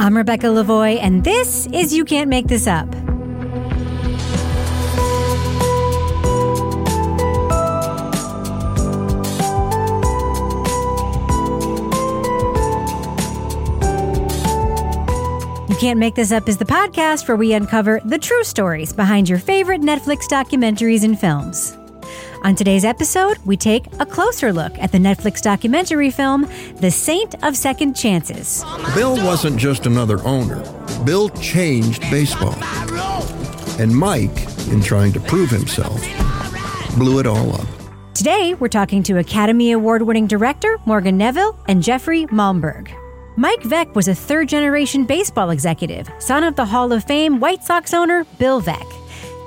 I'm Rebecca Lavoie, and this is You Can't Make This Up. You Can't Make This Up is the podcast where we uncover the true stories behind your favorite Netflix documentaries and films. On today's episode, we take a closer look at the Netflix documentary film, The Saint of Second Chances. Bill wasn't just another owner, Bill changed baseball. And Mike, in trying to prove himself, blew it all up. Today, we're talking to Academy Award winning director Morgan Neville and Jeffrey Malmberg. Mike Veeck was a third generation baseball executive, son of the Hall of Fame White Sox owner Bill Veeck.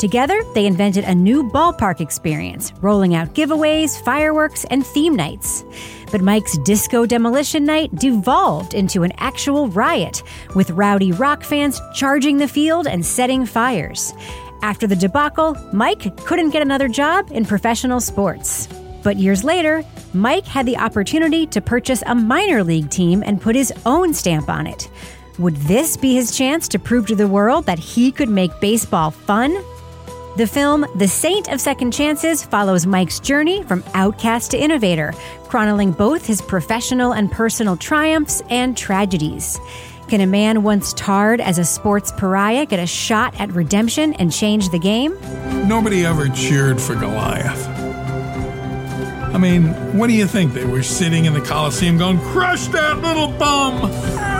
Together, they invented a new ballpark experience, rolling out giveaways, fireworks, and theme nights. But Mike's disco demolition night devolved into an actual riot, with rowdy rock fans charging the field and setting fires. After the debacle, Mike couldn't get another job in professional sports. But years later, Mike had the opportunity to purchase a minor league team and put his own stamp on it. Would this be his chance to prove to the world that he could make baseball fun? The film The Saint of Second Chances follows Mike's journey from outcast to innovator, chronicling both his professional and personal triumphs and tragedies. Can a man once tarred as a sports pariah get a shot at redemption and change the game? Nobody ever cheered for Goliath. I mean, what do you think? They were sitting in the Coliseum going, Crush that little bum!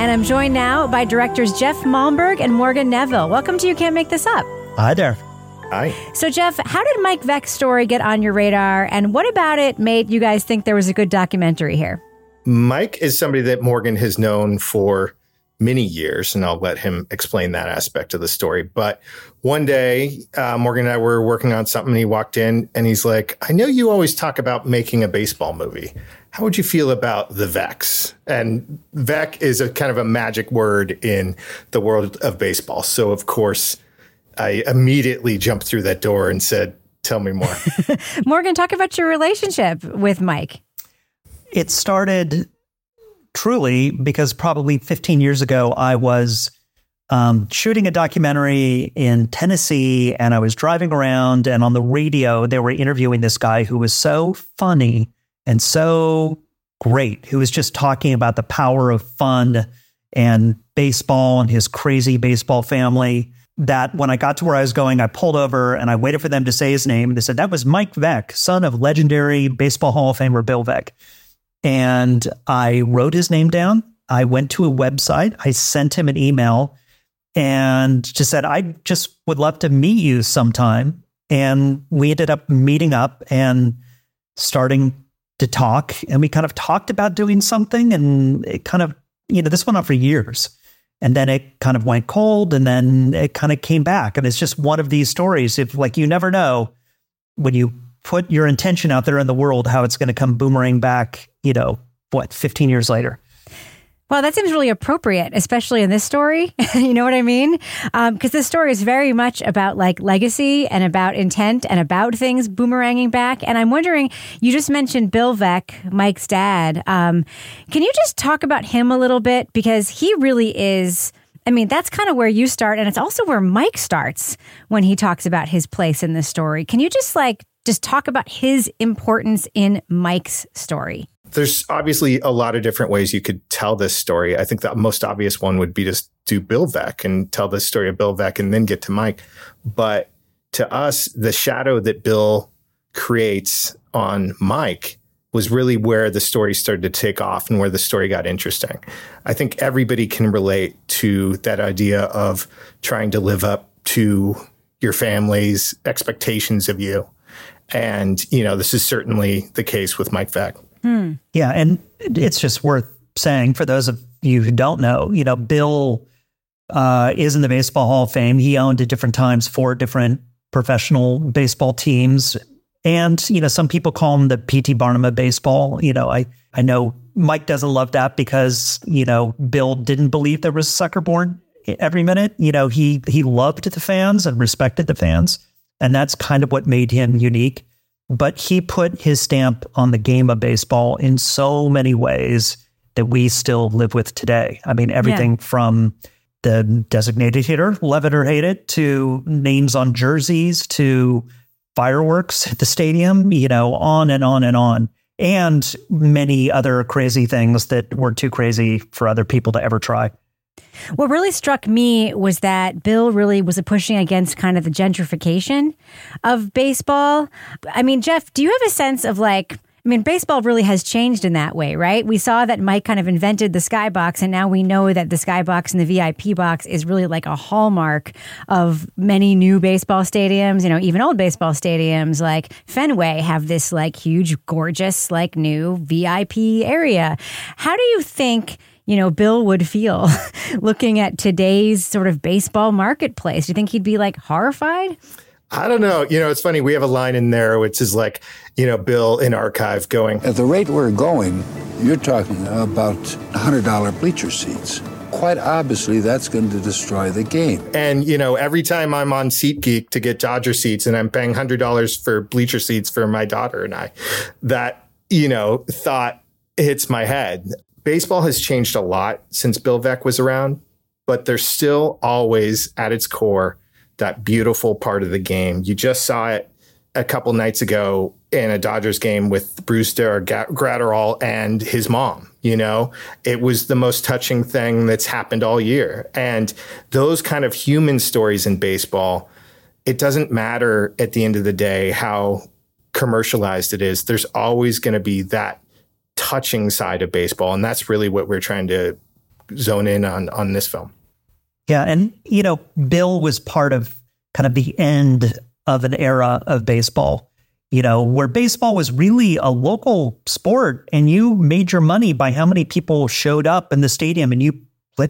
And I'm joined now by directors Jeff Malmberg and Morgan Neville. Welcome to You Can't Make This Up. Hi there. Hi. So, Jeff, how did Mike Veeck's story get on your radar, and what about it made you guys think there was a good documentary here? Mike is somebody that Morgan has known for many years, and I'll let him explain that aspect of the story. But one day, uh, Morgan and I were working on something, and he walked in and he's like, I know you always talk about making a baseball movie. How would you feel about the Veeck's? And Veeck is a kind of a magic word in the world of baseball. So, of course, I immediately jumped through that door and said, Tell me more. Morgan, talk about your relationship with Mike. It started truly because probably 15 years ago, I was um, shooting a documentary in Tennessee and I was driving around, and on the radio, they were interviewing this guy who was so funny and so great, who was just talking about the power of fun and baseball and his crazy baseball family. That when I got to where I was going, I pulled over and I waited for them to say his name. They said, That was Mike Veeck, son of legendary Baseball Hall of Famer Bill Veeck. And I wrote his name down. I went to a website. I sent him an email and just said, I just would love to meet you sometime. And we ended up meeting up and starting to talk. And we kind of talked about doing something. And it kind of, you know, this went on for years. And then it kind of went cold and then it kind of came back. And it's just one of these stories. If, like, you never know when you put your intention out there in the world, how it's going to come boomerang back, you know, what, 15 years later. Well, that seems really appropriate, especially in this story. you know what I mean? Because um, this story is very much about like legacy and about intent and about things boomeranging back. And I'm wondering, you just mentioned Bill Mike's dad. Um, can you just talk about him a little bit? Because he really is. I mean, that's kind of where you start, and it's also where Mike starts when he talks about his place in this story. Can you just like just talk about his importance in Mike's story? There's obviously a lot of different ways you could tell this story. I think the most obvious one would be to do Bill Veeck and tell the story of Bill Veeck and then get to Mike. But to us, the shadow that Bill creates on Mike was really where the story started to take off and where the story got interesting. I think everybody can relate to that idea of trying to live up to your family's expectations of you. And, you know, this is certainly the case with Mike Veeck. Hmm. Yeah. And it's just worth saying for those of you who don't know, you know, Bill uh, is in the Baseball Hall of Fame. He owned at different times four different professional baseball teams. And, you know, some people call him the P.T. Barnum of baseball. You know, I, I know Mike doesn't love that because, you know, Bill didn't believe there was a sucker born every minute. You know, he he loved the fans and respected the fans. And that's kind of what made him unique. but he put his stamp on the game of baseball in so many ways that we still live with today. I mean, everything yeah. from the designated hitter, love it or hate it, to names on jerseys, to fireworks at the stadium, you know, on and on and on. And many other crazy things that were too crazy for other people to ever try. What really struck me was that Bill really was pushing against kind of the gentrification of baseball. I mean, Jeff, do you have a sense of like, I mean, baseball really has changed in that way, right? We saw that Mike kind of invented the skybox, and now we know that the skybox and the VIP box is really like a hallmark of many new baseball stadiums. You know, even old baseball stadiums like Fenway have this like huge, gorgeous, like new VIP area. How do you think? You know, Bill would feel looking at today's sort of baseball marketplace? Do you think he'd be like horrified? I don't know. You know, it's funny. We have a line in there which is like, you know, Bill in archive going. At the rate we're going, you're talking about $100 bleacher seats. Quite obviously, that's going to destroy the game. And, you know, every time I'm on SeatGeek to get Dodger seats and I'm paying $100 for bleacher seats for my daughter and I, that, you know, thought hits my head baseball has changed a lot since Bill Veeck was around, but there's still always at its core that beautiful part of the game. You just saw it a couple nights ago in a Dodgers game with Brusdar Graterol and his mom. You know, it was the most touching thing that's happened all year. And those kind of human stories in baseball, it doesn't matter at the end of the day how commercialized it is. There's always going to be that touching side of baseball, and that's really what we're trying to zone in on on this film. Yeah, and you know, Bill was part of kind of the end of an era of baseball. You know, where baseball was really a local sport, and you made your money by how many people showed up in the stadium, and you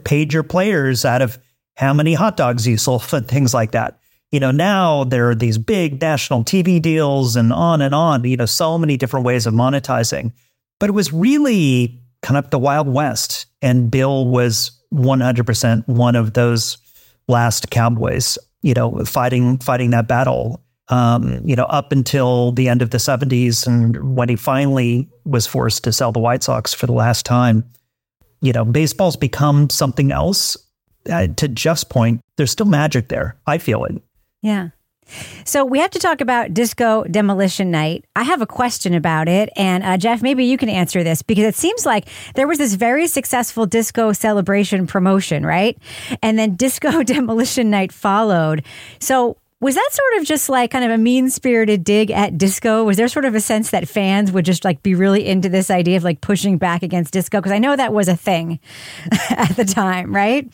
paid your players out of how many hot dogs you sold and things like that. You know, now there are these big national TV deals and on and on. You know, so many different ways of monetizing. But it was really kind of the Wild West. And Bill was 100% one of those last cowboys, you know, fighting, fighting that battle. Um, you know, up until the end of the 70s and when he finally was forced to sell the White Sox for the last time, you know, baseball's become something else. Uh, to Jeff's point, there's still magic there. I feel it. Yeah. So we have to talk about Disco Demolition Night. I have a question about it, and uh, Jeff, maybe you can answer this because it seems like there was this very successful disco celebration promotion, right? And then Disco Demolition Night followed. So was that sort of just like kind of a mean spirited dig at disco? Was there sort of a sense that fans would just like be really into this idea of like pushing back against disco? Because I know that was a thing at the time, right?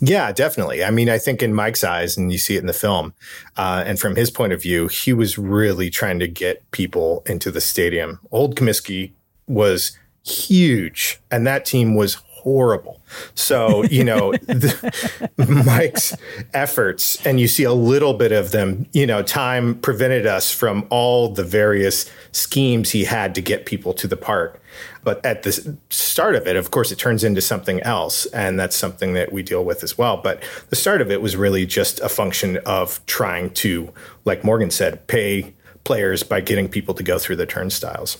Yeah, definitely. I mean, I think in Mike's eyes, and you see it in the film, uh, and from his point of view, he was really trying to get people into the stadium. Old Comiskey was huge, and that team was horrible. So, you know, the, Mike's efforts, and you see a little bit of them, you know, time prevented us from all the various schemes he had to get people to the park. But at the start of it, of course, it turns into something else. And that's something that we deal with as well. But the start of it was really just a function of trying to, like Morgan said, pay players by getting people to go through the turnstiles.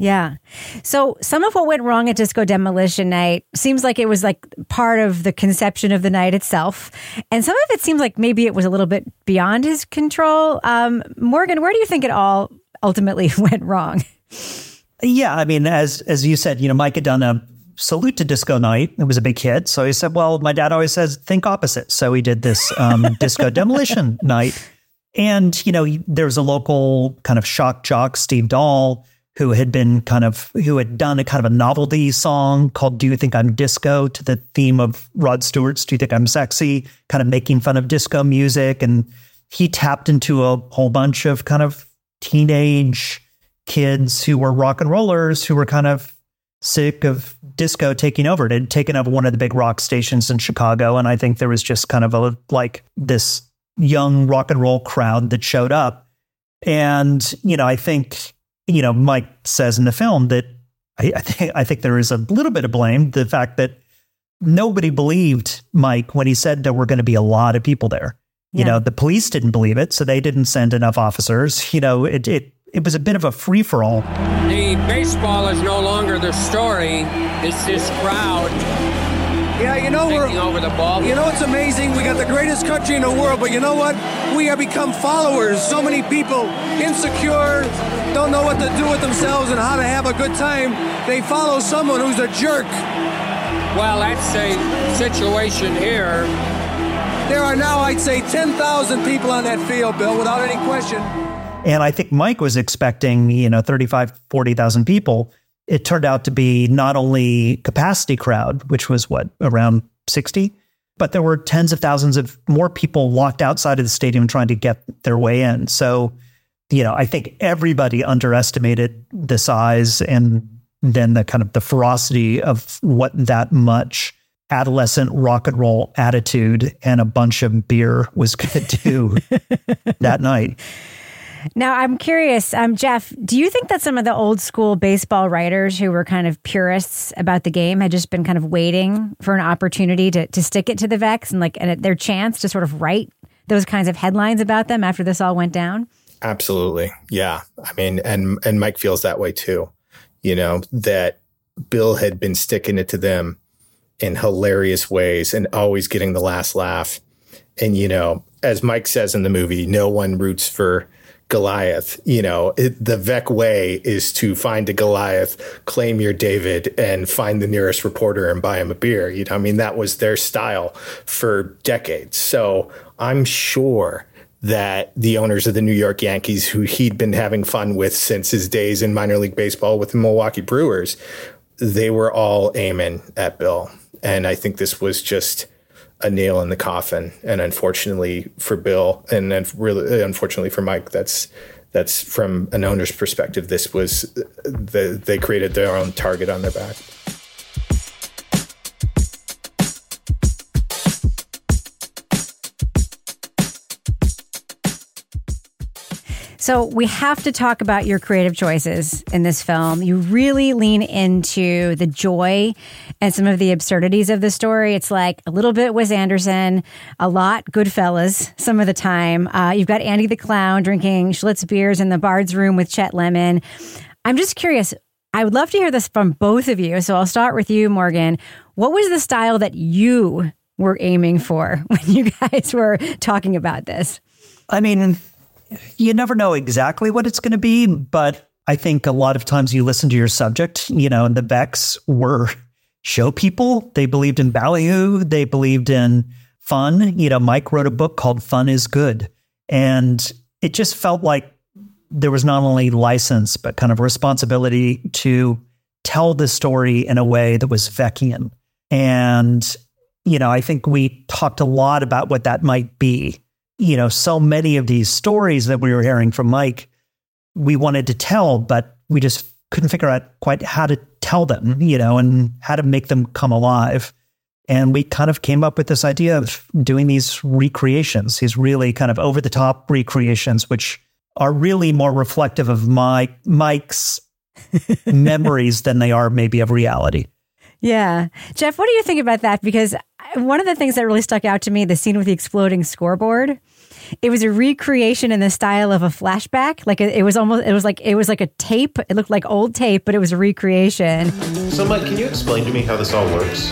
Yeah. So some of what went wrong at Disco Demolition Night seems like it was like part of the conception of the night itself. And some of it seems like maybe it was a little bit beyond his control. Um, Morgan, where do you think it all ultimately went wrong? Yeah, I mean, as as you said, you know, Mike had done a salute to disco night. It was a big hit. So he said, well, my dad always says, think opposite. So he did this um, disco demolition night. And, you know, there was a local kind of shock jock, Steve Dahl, who had been kind of, who had done a kind of a novelty song called Do You Think I'm Disco to the theme of Rod Stewart's Do You Think I'm Sexy, kind of making fun of disco music. And he tapped into a whole bunch of kind of teenage kids who were rock and rollers who were kind of sick of disco taking over. It had taken over one of the big rock stations in Chicago. And I think there was just kind of a like this young rock and roll crowd that showed up. And, you know, I think, you know, Mike says in the film that I, I think I think there is a little bit of blame. The fact that nobody believed Mike when he said there were going to be a lot of people there. Yeah. You know, the police didn't believe it, so they didn't send enough officers. You know, it, it it was a bit of a free for all. The baseball is no longer the story. It's this crowd. Yeah, you know we're over the ball. You know it's amazing. We got the greatest country in the world, but you know what? We have become followers. So many people insecure, don't know what to do with themselves and how to have a good time. They follow someone who's a jerk. Well, that's a situation here. There are now, I'd say, 10,000 people on that field, Bill, without any question. And I think Mike was expecting, you know, 35, 40,000 people. It turned out to be not only capacity crowd, which was what, around 60, but there were tens of thousands of more people locked outside of the stadium trying to get their way in. So, you know, I think everybody underestimated the size and then the kind of the ferocity of what that much adolescent rock and roll attitude and a bunch of beer was going to do that night. Now, I'm curious, um, Jeff, do you think that some of the old school baseball writers who were kind of purists about the game had just been kind of waiting for an opportunity to, to stick it to the Veecks and like and their chance to sort of write those kinds of headlines about them after this all went down? Absolutely. Yeah. I mean, and, and Mike feels that way too, you know, that Bill had been sticking it to them in hilarious ways and always getting the last laugh. And, you know, as Mike says in the movie, no one roots for Goliath. You know, it, the Veeck way is to find a Goliath, claim your David, and find the nearest reporter and buy him a beer. You know, I mean, that was their style for decades. So I'm sure that the owners of the New York Yankees, who he'd been having fun with since his days in minor league baseball with the Milwaukee Brewers, they were all aiming at Bill. And I think this was just a nail in the coffin. And unfortunately for Bill, and then really uh, unfortunately for Mike, that's that's from an owner's perspective. This was uh, the, they created their own target on their back. So we have to talk about your creative choices in this film. You really lean into the joy and some of the absurdities of the story. It's like a little bit Wes Anderson, a lot Goodfellas some of the time. Uh, you've got Andy the Clown drinking Schlitz beers in the Bard's room with Chet Lemon. I'm just curious. I would love to hear this from both of you. So I'll start with you, Morgan. What was the style that you were aiming for when you guys were talking about this? I mean, you never know exactly what it's going to be, but I think a lot of times you listen to your subject, you know, and the Veecks were show people. They believed in ballyhoo. They believed in fun. You know, Mike wrote a book called Fun is Good. And it just felt like there was not only license, but kind of responsibility to tell the story in a way that was Veeckian. And, you know, I think we talked a lot about what that might be you know, so many of these stories that we were hearing from Mike, we wanted to tell, but we just couldn't figure out quite how to tell them, you know, and how to make them come alive. And we kind of came up with this idea of doing these recreations, these really kind of over the top recreations, which are really more reflective of my Mike's memories than they are maybe of reality. Yeah. Jeff, what do you think about that? Because one of the things that really stuck out to me, the scene with the exploding scoreboard, it was a recreation in the style of a flashback. Like it, was almost, it was like it was like a tape. It looked like old tape, but it was a recreation. So, Mike, can you explain to me how this all works?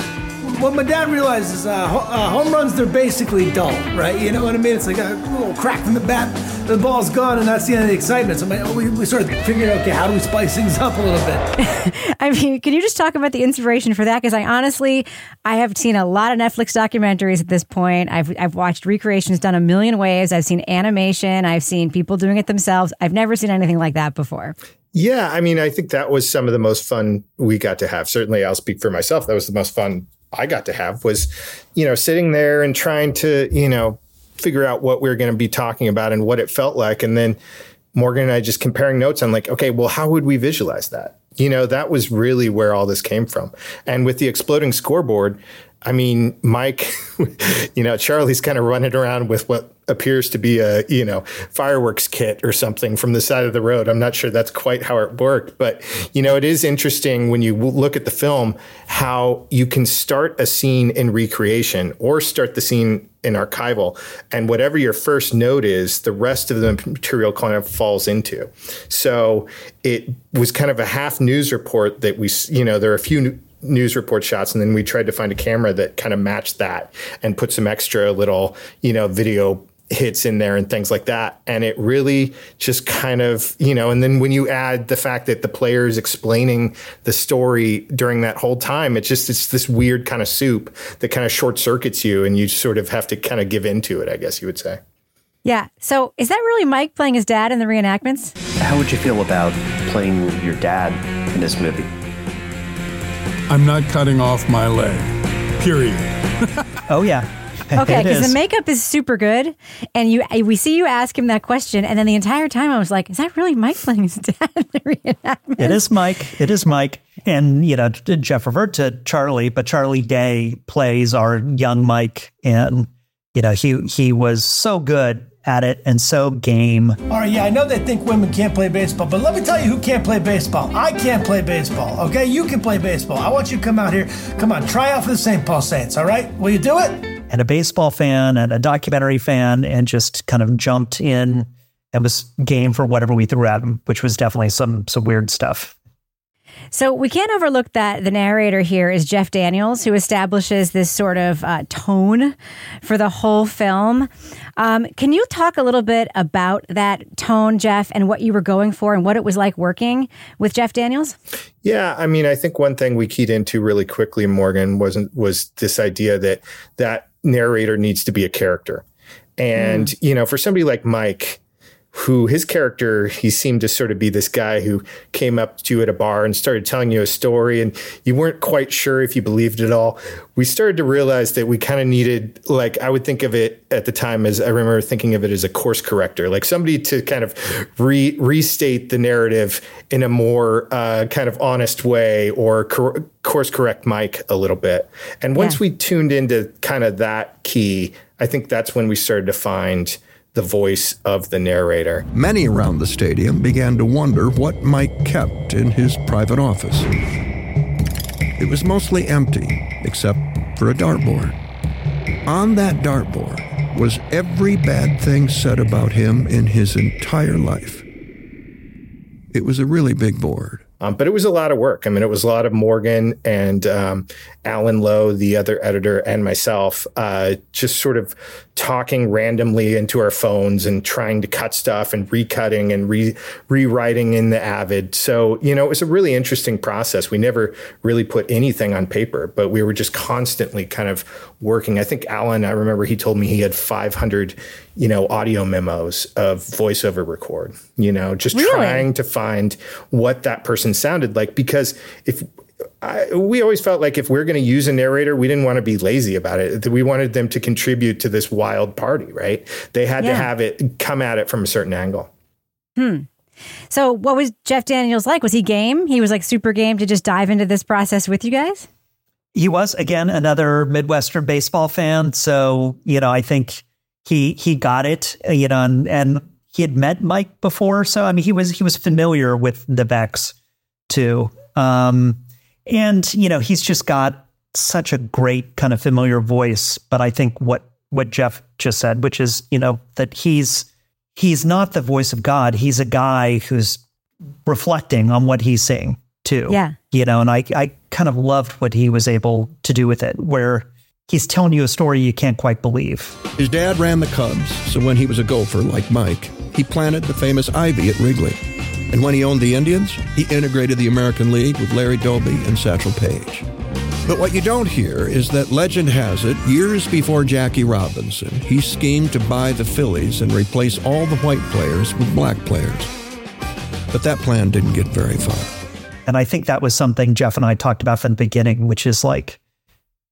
What my dad realized is uh, ho- uh, home runs they're basically dull, right? You know what I mean? It's like a little crack from the bat, the ball's gone, and that's the end of the excitement. So my, we, we of figured, out, okay, how do we spice things up a little bit? I mean, can you just talk about the inspiration for that? Because I honestly, I have seen a lot of Netflix documentaries at this point. I've I've watched recreations done a million ways. I've seen animation. I've seen people doing it themselves. I've never seen anything like that before. Yeah, I mean, I think that was some of the most fun we got to have. Certainly, I'll speak for myself. That was the most fun I got to have was, you know, sitting there and trying to, you know, figure out what we were going to be talking about and what it felt like. And then Morgan and I just comparing notes on like, okay, well, how would we visualize that? You know, that was really where all this came from. And with the exploding scoreboard, I mean, Mike, you know, Charlie's kind of running around with what appears to be a, you know, fireworks kit or something from the side of the road. I'm not sure that's quite how it worked, but, you know, it is interesting when you look at the film how you can start a scene in recreation or start the scene in archival. And whatever your first note is, the rest of the material kind of falls into. So it was kind of a half news report that we, you know, there are a few news report shots and then we tried to find a camera that kind of matched that and put some extra little you know video hits in there and things like that. And it really just kind of you know and then when you add the fact that the player is explaining the story during that whole time it's just it's this weird kind of soup that kind of short circuits you and you sort of have to kind of give into it i guess you would say. Yeah. So is that really mike playing his dad in the reenactments? How would you feel about playing your dad in this movie I'm not cutting off my leg. Period. oh yeah. Okay, because the makeup is super good, and you we see you ask him that question, and then the entire time I was like, "Is that really Mike playing his dad?" it is Mike. It is Mike, and you know Jeff referred to Charlie, but Charlie Day plays our young Mike, and you know he he was so good at it and so game. All right, yeah, I know they think women can't play baseball, but let me tell you who can't play baseball. I can't play baseball, okay? You can play baseball. I want you to come out here. Come on, try out for the St. Paul Saints, all right? Will you do it? And a baseball fan and a documentary fan, and just kind of jumped in and was game for whatever we threw at him, which was definitely some some weird stuff. So we can't overlook that the narrator here is Jeff Daniels, who establishes this sort of uh, tone for the whole film. Um, can you talk a little bit about that tone, Jeff, and what you were going for and what it was like working with Jeff Daniels? Yeah, I mean, I think one thing we keyed into really quickly, Morgan, wasn't was this idea that that narrator needs to be a character. And, mm. you know, for somebody like Mike, who his character, he seemed to sort of be this guy who came up to you at a bar and started telling you a story, and you weren't quite sure if you believed it all. We started to realize that we kind of needed, like, I would think of it at the time as I remember thinking of it as a course corrector, like somebody to kind of re- restate the narrative in a more uh, kind of honest way or cor- course correct Mike a little bit. And once yeah. we tuned into kind of that key, I think that's when we started to find the voice of the narrator. Many around the stadium began to wonder what Mike kept in his private office. It was mostly empty, except for a dartboard. On that dartboard was every bad thing said about him in his entire life. It was a really big board. Um, but it was a lot of work. I mean, it was a lot of Morgan and um, Alan Lowe, the other editor, and myself, uh, just sort of talking randomly into our phones and trying to cut stuff and recutting and re- rewriting in the Avid. So, you know, it was a really interesting process. We never really put anything on paper, but we were just constantly kind of working. I think Alan, I remember he told me he had 500, you know, audio memos of voiceover record, you know, just really? trying to find what that person sounded like. Because if I, we always felt like if we are going to use a narrator, we didn't want to be lazy about it. We wanted them to contribute to this wild party, right? They had yeah. to have it come at it from a certain angle. Hmm. So, what was Jeff Daniels like? Was he game? He was like super game to just dive into this process with you guys? He was again another Midwestern baseball fan, so you know I think he he got it. You know, and, and he had met Mike before, so I mean he was he was familiar with the Veecks too. Um, and you know he's just got such a great kind of familiar voice. But I think what what Jeff just said, which is you know that he's he's not the voice of God. He's a guy who's reflecting on what he's saying too. Yeah. You know, and I, I kind of loved what he was able to do with it, where he's telling you a story you can't quite believe. His dad ran the Cubs, so when he was a golfer like Mike, he planted the famous ivy at Wrigley. And when he owned the Indians, he integrated the American League with Larry Doby and Satchel Paige. But what you don't hear is that legend has it, years before Jackie Robinson, he schemed to buy the Phillies and replace all the white players with black players. But that plan didn't get very far. And I think that was something Jeff and I talked about from the beginning, which is like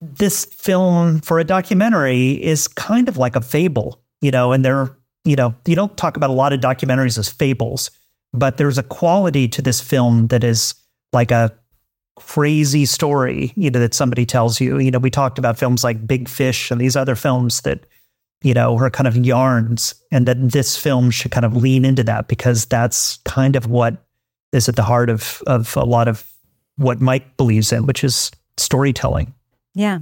this film for a documentary is kind of like a fable, you know, and there, you know, you don't talk about a lot of documentaries as fables, but there's a quality to this film that is like a crazy story, you know, that somebody tells you. You know, we talked about films like Big Fish and these other films that, you know, are kind of yarns, and that this film should kind of lean into that because that's kind of what is at the heart of of a lot of what Mike believes in, which is storytelling. Yeah.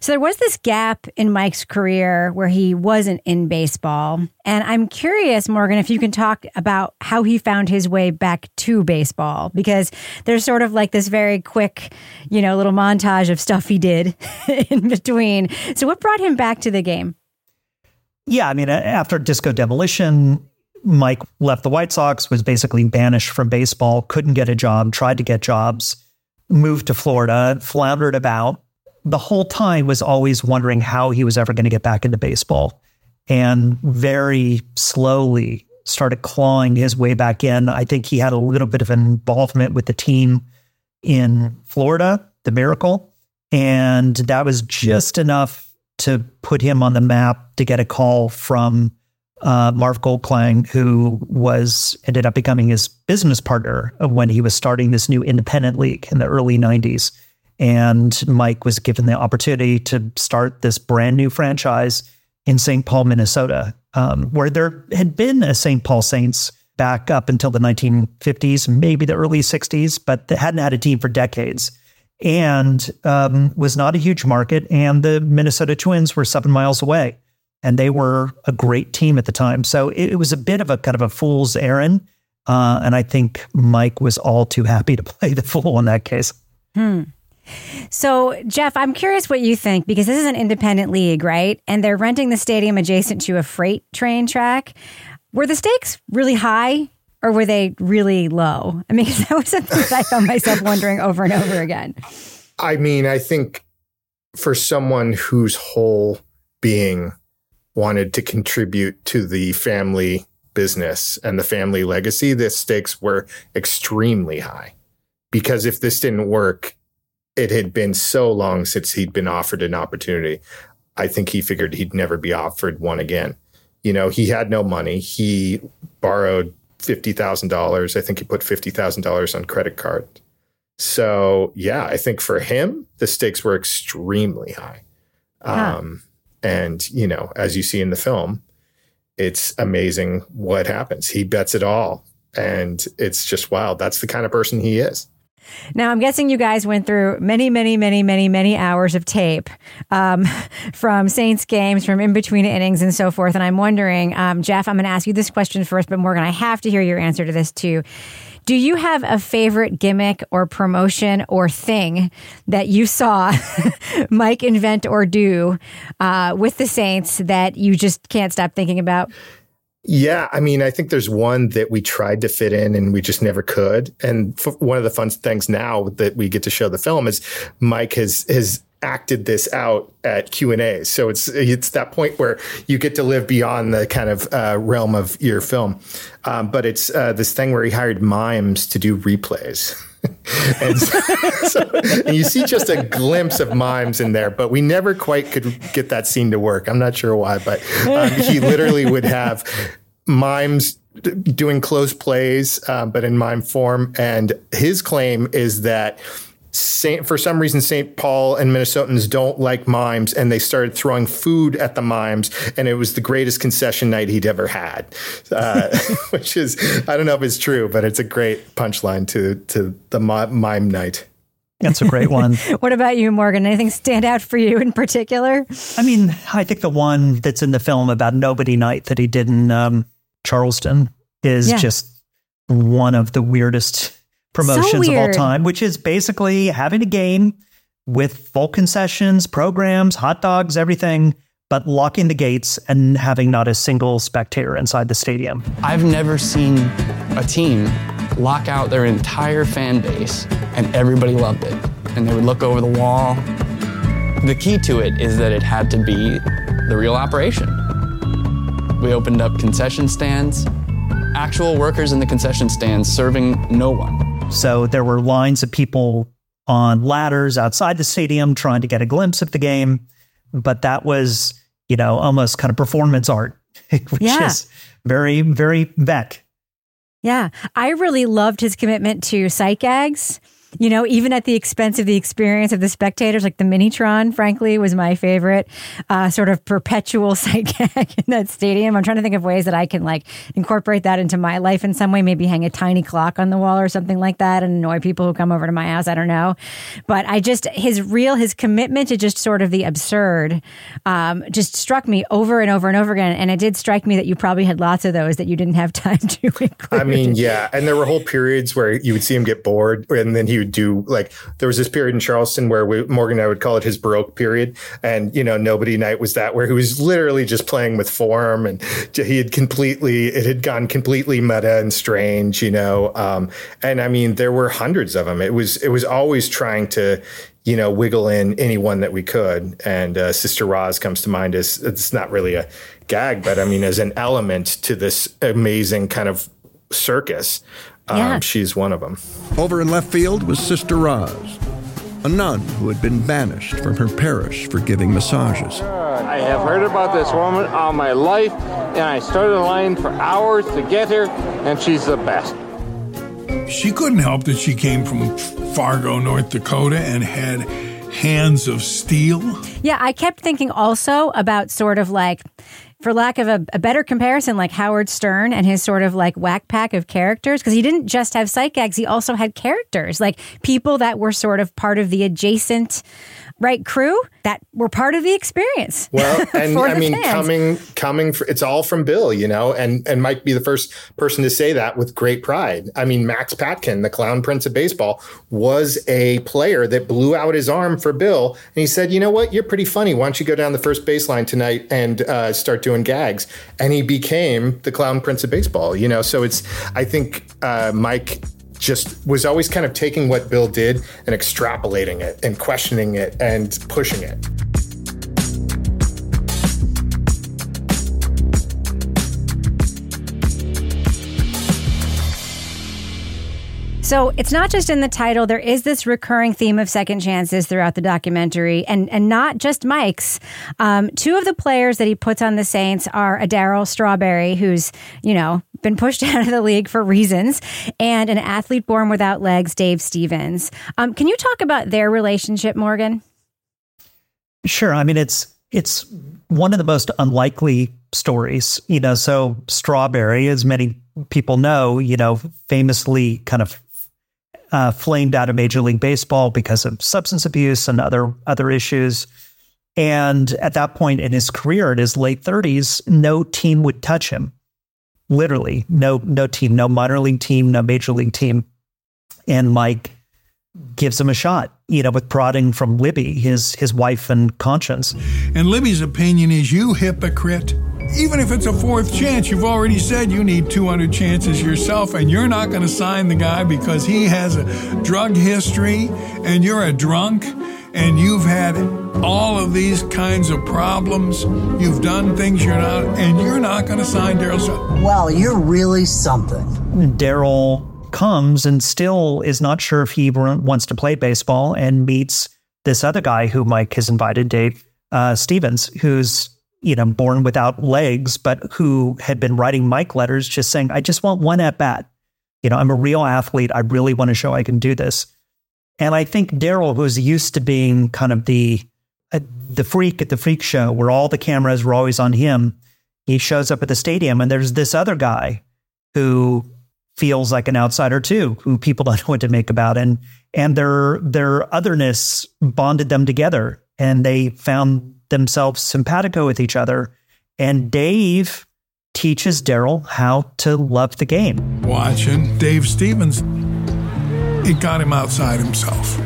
So there was this gap in Mike's career where he wasn't in baseball. And I'm curious, Morgan, if you can talk about how he found his way back to baseball, because there's sort of like this very quick, you know, little montage of stuff he did in between. So what brought him back to the game? Yeah, I mean, after Disco Demolition, Mike left the White Sox, was basically banished from baseball, couldn't get a job, tried to get jobs, moved to Florida, floundered about the whole time was always wondering how he was ever going to get back into baseball and very slowly started clawing his way back in. I think he had a little bit of involvement with the team in Florida, the Miracle, and that was just enough to put him on the map to get a call from uh, Marv Goldklang, who was ended up becoming his business partner when he was starting this new independent league in the early 90s. And Mike was given the opportunity to start this brand new franchise in St. Paul, Minnesota, um, where there had been a St. Paul Saints back up until the 1950s, maybe the early 60s, but they hadn't had a team for decades and um, was not a huge market. And the Minnesota Twins were seven miles away, and they were a great team at the time. So it, it was a bit of a kind of a fool's errand. Uh, and I think Mike was all too happy to play the fool in that case. Hmm. So, Jeff, I'm curious what you think because this is an independent league, right? And they're renting the stadium adjacent to a freight train track. Were the stakes really high or were they really low? I mean, that was something that I found myself wondering over and over again. I mean, I think for someone whose whole being wanted to contribute to the family business and the family legacy, the stakes were extremely high. Because if this didn't work, it had been so long since he'd been offered an opportunity. I think he figured he'd never be offered one again. You know, he had no money. He borrowed $50,000. I think he put $50,000 on credit card. So, yeah, I think for him, the stakes were extremely high. Um, and, you know, as you see in the film, it's amazing what happens. He bets it all. And it's just wild. That's the kind of person he is. Now, I'm guessing you guys went through many, many, many, many, many hours of tape um, from Saints games, from in between innings, and so forth. And I'm wondering, um, Jeff, I'm going to ask you this question first, but Morgan, I have to hear your answer to this too. Do you have a favorite gimmick or promotion or thing that you saw Mike invent or do uh, with the Saints that you just can't stop thinking about? Yeah, I mean, I think there's one that we tried to fit in and we just never could. And f- one of the fun things now that we get to show the film is Mike has has acted this out at Q and A. So it's it's that point where you get to live beyond the kind of uh, realm of your film. Um, but it's uh, this thing where he hired mimes to do replays. And, so, so, and you see just a glimpse of mimes in there, but we never quite could get that scene to work. I'm not sure why, but um, he literally would have mimes doing close plays, uh, but in mime form. And his claim is that Saint, for some reason, St. Paul and Minnesotans don't like mimes, and they started throwing food at the mimes, and it was the greatest concession night he'd ever had. Uh, which is, I don't know if it's true, but it's a great punchline to to the mime night. That's a great one. what about you, Morgan? Anything stand out for you in particular? I mean, I think the one that's in the film about Nobody Night that he did in um, Charleston is yeah. just one of the weirdest promotions so of all time, which is basically having a game with full concessions, programs, hot dogs, everything, but locking the gates and having not a single spectator inside the stadium. I've never seen a team lock out their entire fan base and everybody loved it. And they would look over the wall. The key to it is that it had to be the real operation. We opened up concession stands, actual workers in the concession stands serving no one. So there were lines of people on ladders outside the stadium trying to get a glimpse of the game. But that was, you know, almost kind of performance art, which yeah. is very, very Veeck. Yeah. I really loved his commitment to sight gags you know, even at the expense of the experience of the spectators, like the Minitron, frankly, was my favorite uh, sort of perpetual sight gag in that stadium. I'm trying to think of ways that I can like incorporate that into my life in some way, maybe hang a tiny clock on the wall or something like that and annoy people who come over to my house. I don't know. But I just, his real, his commitment to just sort of the absurd um, just struck me over and over and over again. And it did strike me that you probably had lots of those that you didn't have time to include. I mean, yeah. And there were whole periods where you would see him get bored and then he would do like, there was this period in Charleston where we, Morgan and I would call it his Baroque period. And, you know, nobody night was that where he was literally just playing with form and he had completely, it had gone completely meta and strange, you know. Um, and I mean, there were hundreds of them. It was, it was always trying to, you know, wiggle in anyone that we could. And uh, Sister Roz comes to mind as it's not really a gag, but I mean, as an element to this amazing kind of circus. Um, Yeah. She's one of them. Over in left field was Sister Roz, a nun who had been banished from her parish for giving massages. I have heard about this woman all my life, and I stood in line for hours to get her, and she's the best. She couldn't help that she came from Fargo, North Dakota, and had hands of steel. Yeah, I kept thinking also about sort of like, for lack of a, a better comparison, like Howard Stern and his sort of like whack pack of characters, because he didn't just have sight gags, he also had characters, like people that were sort of part of the adjacent right crew that were part of the experience. Well, and for I mean, fans. coming, coming, fr it's all from Bill, you know, and and Mike be the first person to say that with great pride. I mean, Max Patkin, the Clown Prince of Baseball, was a player that blew out his arm for Bill, and he said, "You know what? You're pretty funny. Why don't you go down the first baseline tonight and uh, start doing gags?" And he became the Clown Prince of Baseball. You know, so it's I think uh, Mike just was always kind of taking what Bill did and extrapolating it and questioning it and pushing it. So it's not just in the title. There is this recurring theme of second chances throughout the documentary, and and not just Mike's. Um, two of the players that he puts on the Saints are a Darryl Strawberry, who's you know been pushed out of the league for reasons, and an athlete born without legs, Dave Stevens. Um, can you talk about their relationship, Morgan? Sure. I mean, it's it's one of the most unlikely stories, you know. So Strawberry, as many people know, you know, famously kind of uh, flamed out of Major League Baseball because of substance abuse and other other issues. And at that point in his career, in his late thirties, no team would touch him. Literally, no no team, no minor league team, no major league team. And Mike gives him a shot, you know, with prodding from Libby, his his wife and conscience. And Libby's opinion is you hypocrite. Even if it's a fourth chance, you've already said you need 200 chances yourself, and you're not going to sign the guy because he has a drug history and you're a drunk and you've had all of these kinds of problems. You've done things you're not, and you're not going to sign Darryl Strawberry. Wow, you're really something. Darryl comes and still is not sure if he wants to play baseball and meets this other guy who Mike has invited, Dave uh, Stevens, who's you know born without legs, but who had been writing Mike letters, just saying, "I just want one at bat. You know, I'm a real athlete. I really want to show I can do this." And I think Darryl, who's used to being kind of the uh, the freak at the freak show, where all the cameras were always on him, he shows up at the stadium, and there's this other guy who feels like an outsider too, who people don't know what to make about, and and their their otherness bonded them together, and they found themselves simpatico with each other. And Dave teaches Darryl how to love the game. Watching Dave Stevens, it got him outside himself.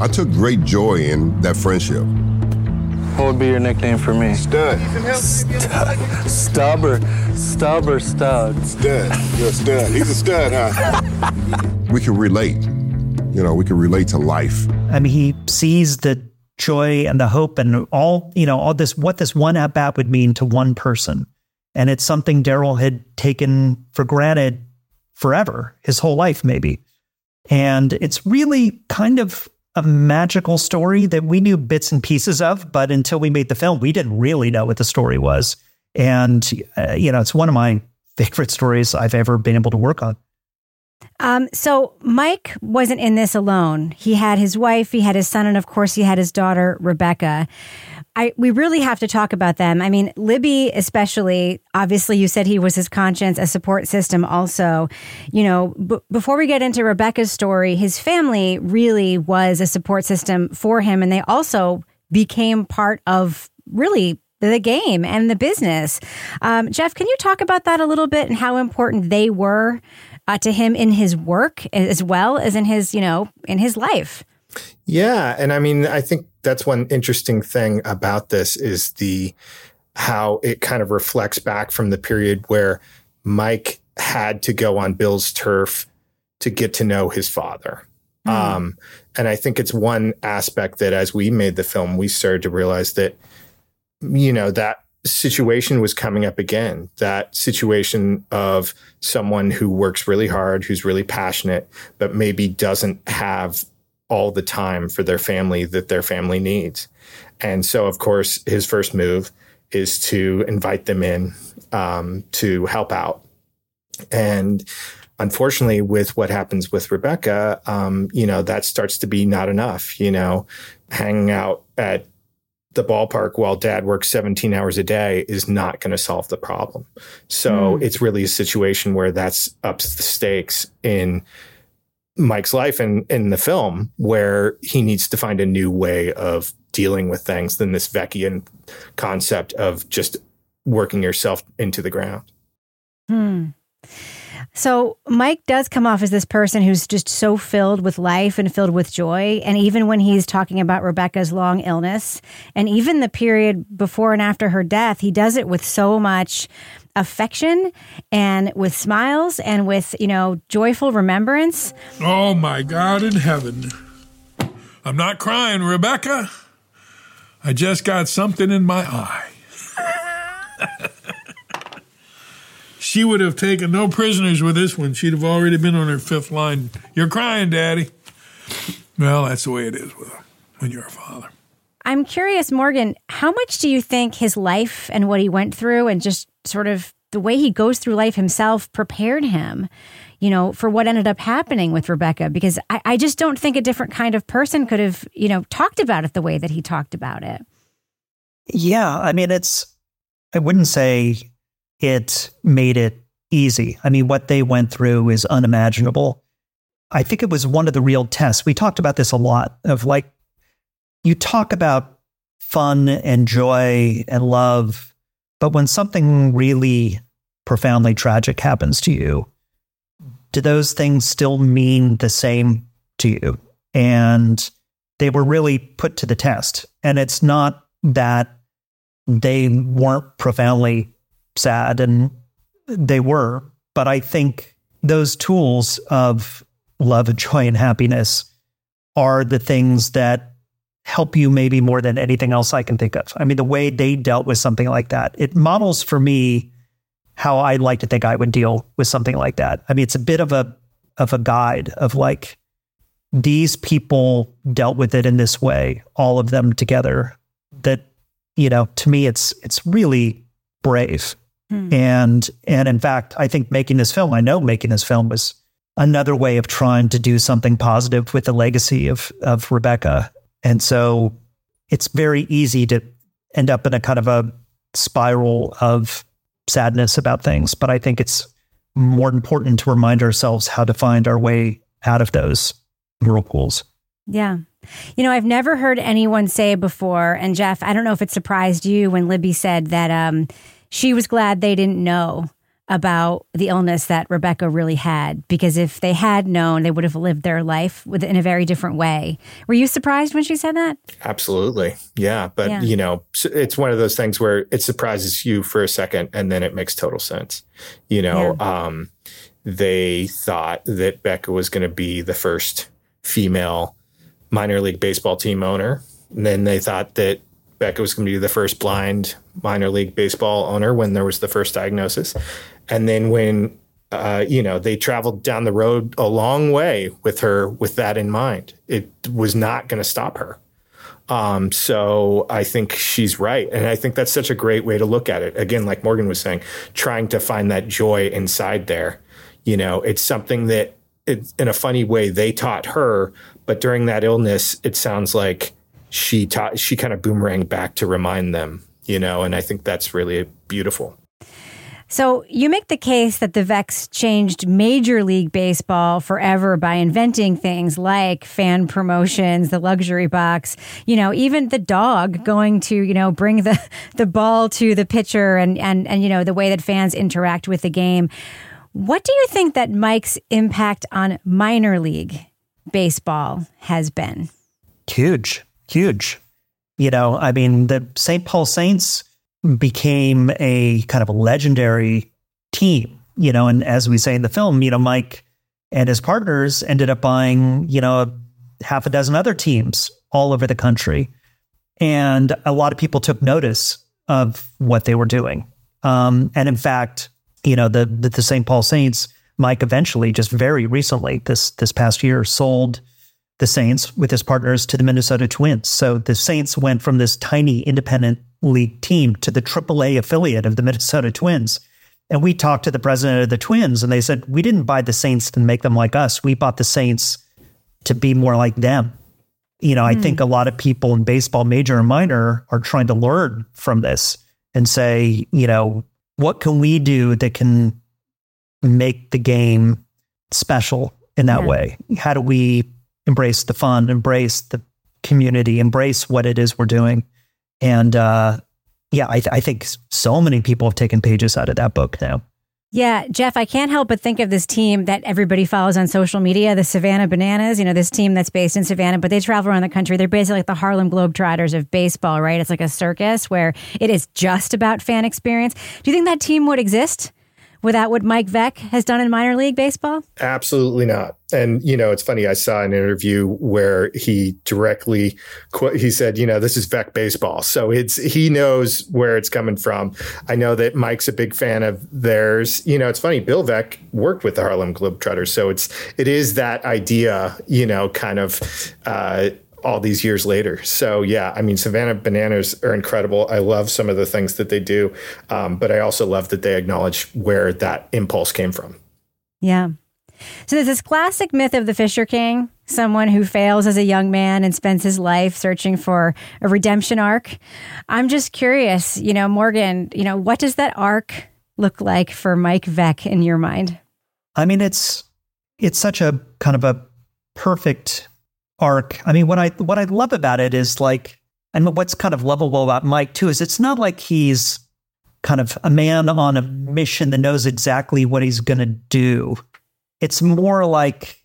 I took great joy in that friendship. What would be your nickname for me? Stud. Stud. Stubber. Stubber stud. Stud. You're a stud. He's a stud, huh? we can relate. You know, we can relate to life. I mean, he sees the joy and the hope and all, you know, all this, what this one at bat would mean to one person. And it's something Darryl had taken for granted forever, his whole life, maybe. And it's really kind of a magical story that we knew bits and pieces of, but until we made the film, we didn't really know what the story was. And, uh, you know, it's one of my favorite stories I've ever been able to work on. Um, so Mike wasn't in this alone. He had his wife, he had his son, and of course, he had his daughter, Rebecca. I, we really have to talk about them. I mean, Libby, especially, obviously, you said he was his conscience, a support system, also. You know, b- before we get into Rebecca's story, his family really was a support system for him. And they also became part of really the game and the business. Um, Jeff, can you talk about that a little bit and how important they were uh, to him in his work as well as in his, you know, in his life? Yeah, and I mean, I think that's one interesting thing about this is the how it kind of reflects back from the period where Mike had to go on Bill's turf to get to know his father. Mm. Um, and I think it's one aspect that as we made the film, we started to realize that, you know, that situation was coming up again. That situation of someone who works really hard, who's really passionate, but maybe doesn't have all the time for their family that their family needs. And so, of course, his first move is to invite them in um, to help out. And unfortunately, with what happens with Rebecca, um, you know, that starts to be not enough, you know, hanging out at the ballpark while dad works 17 hours a day is not going to solve the problem. So mm. it's really a situation where that's ups the stakes in Mike's life in, in the film where he needs to find a new way of dealing with things than this Veeckian concept of just working yourself into the ground. Hmm. So Mike does come off as this person who's just so filled with life and filled with joy. And even when he's talking about Rebecca's long illness and even the period before and after her death, he does it with so much affection and with smiles and with, you know, joyful remembrance. Oh my God in heaven. I'm not crying, Rebecca. I just got something in my eye. she would have taken no prisoners with this one. She'd have already been on her fifth line. You're crying, Daddy. Well, that's the way it is with when you're a father. I'm curious, Morgan, how much do you think his life and what he went through and just sort of the way he goes through life himself prepared him, you know, for what ended up happening with Rebecca. Because I, I just don't think a different kind of person could have, you know, talked about it the way that he talked about it. Yeah. I mean, it's, I wouldn't say it made it easy. I mean, what they went through is unimaginable. I think it was one of the real tests. We talked about this a lot of like, you talk about fun and joy and love but when something really profoundly tragic happens to you, do those things still mean the same to you? And they were really put to the test. And it's not that they weren't profoundly sad, and they were, but I think those tools of love and joy and happiness are the things that help you maybe more than anything else I can think of. I mean, the way they dealt with something like that, it models for me how I'd like to think I would deal with something like that. I mean, it's a bit of a of a guide of like these people dealt with it in this way, all of them together. That you know, to me, it's it's really brave. Hmm. And and in fact, I think making this film, I know making this film was another way of trying to do something positive with the legacy of of Rebecca and so it's very easy to end up in a kind of a spiral of sadness about things. But I think it's more important to remind ourselves how to find our way out of those whirlpools. Yeah. You know, I've never heard anyone say before, and Jeff, I don't know if it surprised you when Libby said that um, she was glad they didn't know about the illness that Rebecca really had because if they had known, they would have lived their life with, in a very different way. Were you surprised when she said that? Absolutely. Yeah. But, yeah. you know, it's one of those things where it surprises you for a second and then it makes total sense. You know, yeah. um, they thought that Becca was going to be the first female minor league baseball team owner. And then they thought that Becca was going to be the first blind minor league baseball owner when there was the first diagnosis. And then when uh, you know they traveled down the road a long way with her with that in mind, it was not going to stop her. Um, so I think she's right, and I think that's such a great way to look at it. Again, like Morgan was saying, trying to find that joy inside there. You know, it's something that it, in a funny way, they taught her, but during that illness, it sounds like she taught, she kind of boomeranged back to remind them, you know, and I think that's really beautiful. So you make the case that the Veecks changed Major League Baseball forever by inventing things like fan promotions, the luxury box, you know, even the dog going to, you know, bring the, the ball to the pitcher and, and, and, you know, the way that fans interact with the game. What do you think that Mike's impact on minor league baseball has been? Huge, huge. You know, I mean, the St. Paul Saints became a kind of a legendary team, you know, and as we say in the film, you know, Mike and his partners ended up buying, you know, half a dozen other teams all over the country. And a lot of people took notice of what they were doing. Um, and in fact, you know, the, the, the St. Paul Saints, Mike eventually, just very recently, this this past year, sold the Saints with his partners to the Minnesota Twins. So the Saints went from this tiny independent league team to the AAA affiliate of the Minnesota Twins. And we talked to the president of the Twins, and they said, We didn't buy the Saints to make them like us. We bought the Saints to be more like them. You know, mm. I hmm. think a lot of people in baseball, major and minor, are trying to learn from this and say, you know, what can we do that can make the game special in that yeah. way? How do we embrace the fun, embrace the community, embrace what it is we're doing? And uh, yeah, I, th- I think so many people have taken pages out of that book now. Yeah, Jeff, I can't help but think of this team that everybody follows on social media, the Savannah Bananas, you know, this team that's based in Savannah, but they travel around the country. They're basically like the Harlem Globetrotters of baseball, right? It's like a circus where it is just about fan experience. Do you think that team would exist without what Mike Veeck has done in minor league baseball? Absolutely not. And you know, it's funny. I saw an interview where he directly he said, you know, this is Veeck baseball, so it's he knows where it's coming from. I know that Mike's a big fan of theirs. You know, it's funny. Bill Veeck worked with the Harlem Globetrotters, so it's it is that idea. You know, kind of. Uh, all these years later. So yeah, I mean, Savannah Bananas are incredible. I love some of the things that they do, um, but I also love that they acknowledge where that impulse came from. Yeah. So there's this classic myth of the Fisher King, someone who fails as a young man and spends his life searching for a redemption arc. I'm just curious, you know, Morgan, you know, what does that arc look like for Mike Veeck in your mind? I mean, it's it's such a kind of a perfect arc. I mean, what I what I love about it is like, and what's kind of lovable about Mike too is it's not like he's kind of a man on a mission that knows exactly what he's going to do. It's more like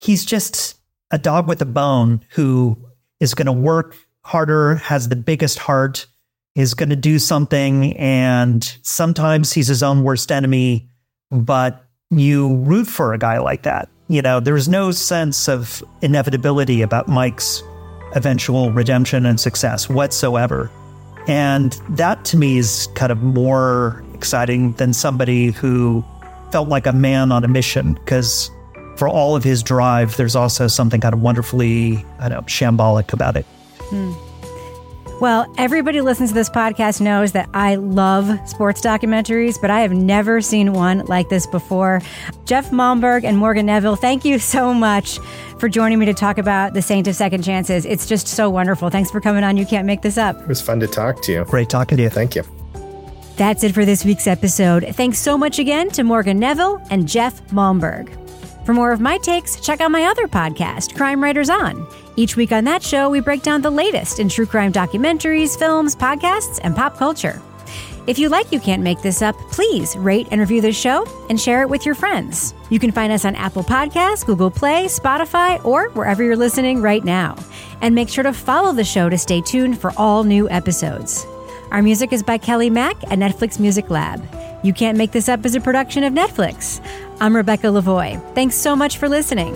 he's just a dog with a bone who is going to work harder, has the biggest heart, is going to do something, and sometimes he's his own worst enemy. But you root for a guy like that. You know, there's no sense of inevitability about Mike's eventual redemption and success whatsoever. And that to me is kind of more exciting than somebody who felt like a man on a mission because for all of his drive, there's also something kind of wonderfully, I don't know, shambolic about it. Hmm. Well, everybody who listens to this podcast knows that I love sports documentaries, but I have never seen one like this before. Jeff Malmberg and Morgan Neville, thank you so much for joining me to talk about the Saint of Second Chances. It's just so wonderful. Thanks for coming on. You can't make this up. It was fun to talk to you. Great talking to you. Thank you. That's it for this week's episode. Thanks so much again to Morgan Neville and Jeff Malmberg. For more of my takes, check out my other podcast, Crime Writers On. Each week on that show, we break down the latest in true crime documentaries, films, podcasts, and pop culture. If you like You Can't Make This Up, please rate and review the show and share it with your friends. You can find us on Apple Podcasts, Google Play, Spotify, or wherever you're listening right now. And make sure to follow the show to stay tuned for all new episodes. Our music is by Kelly Mack at Netflix Music Lab. You Can't Make This Up is a production of Netflix. I'm Rebecca Lavoie. Thanks so much for listening.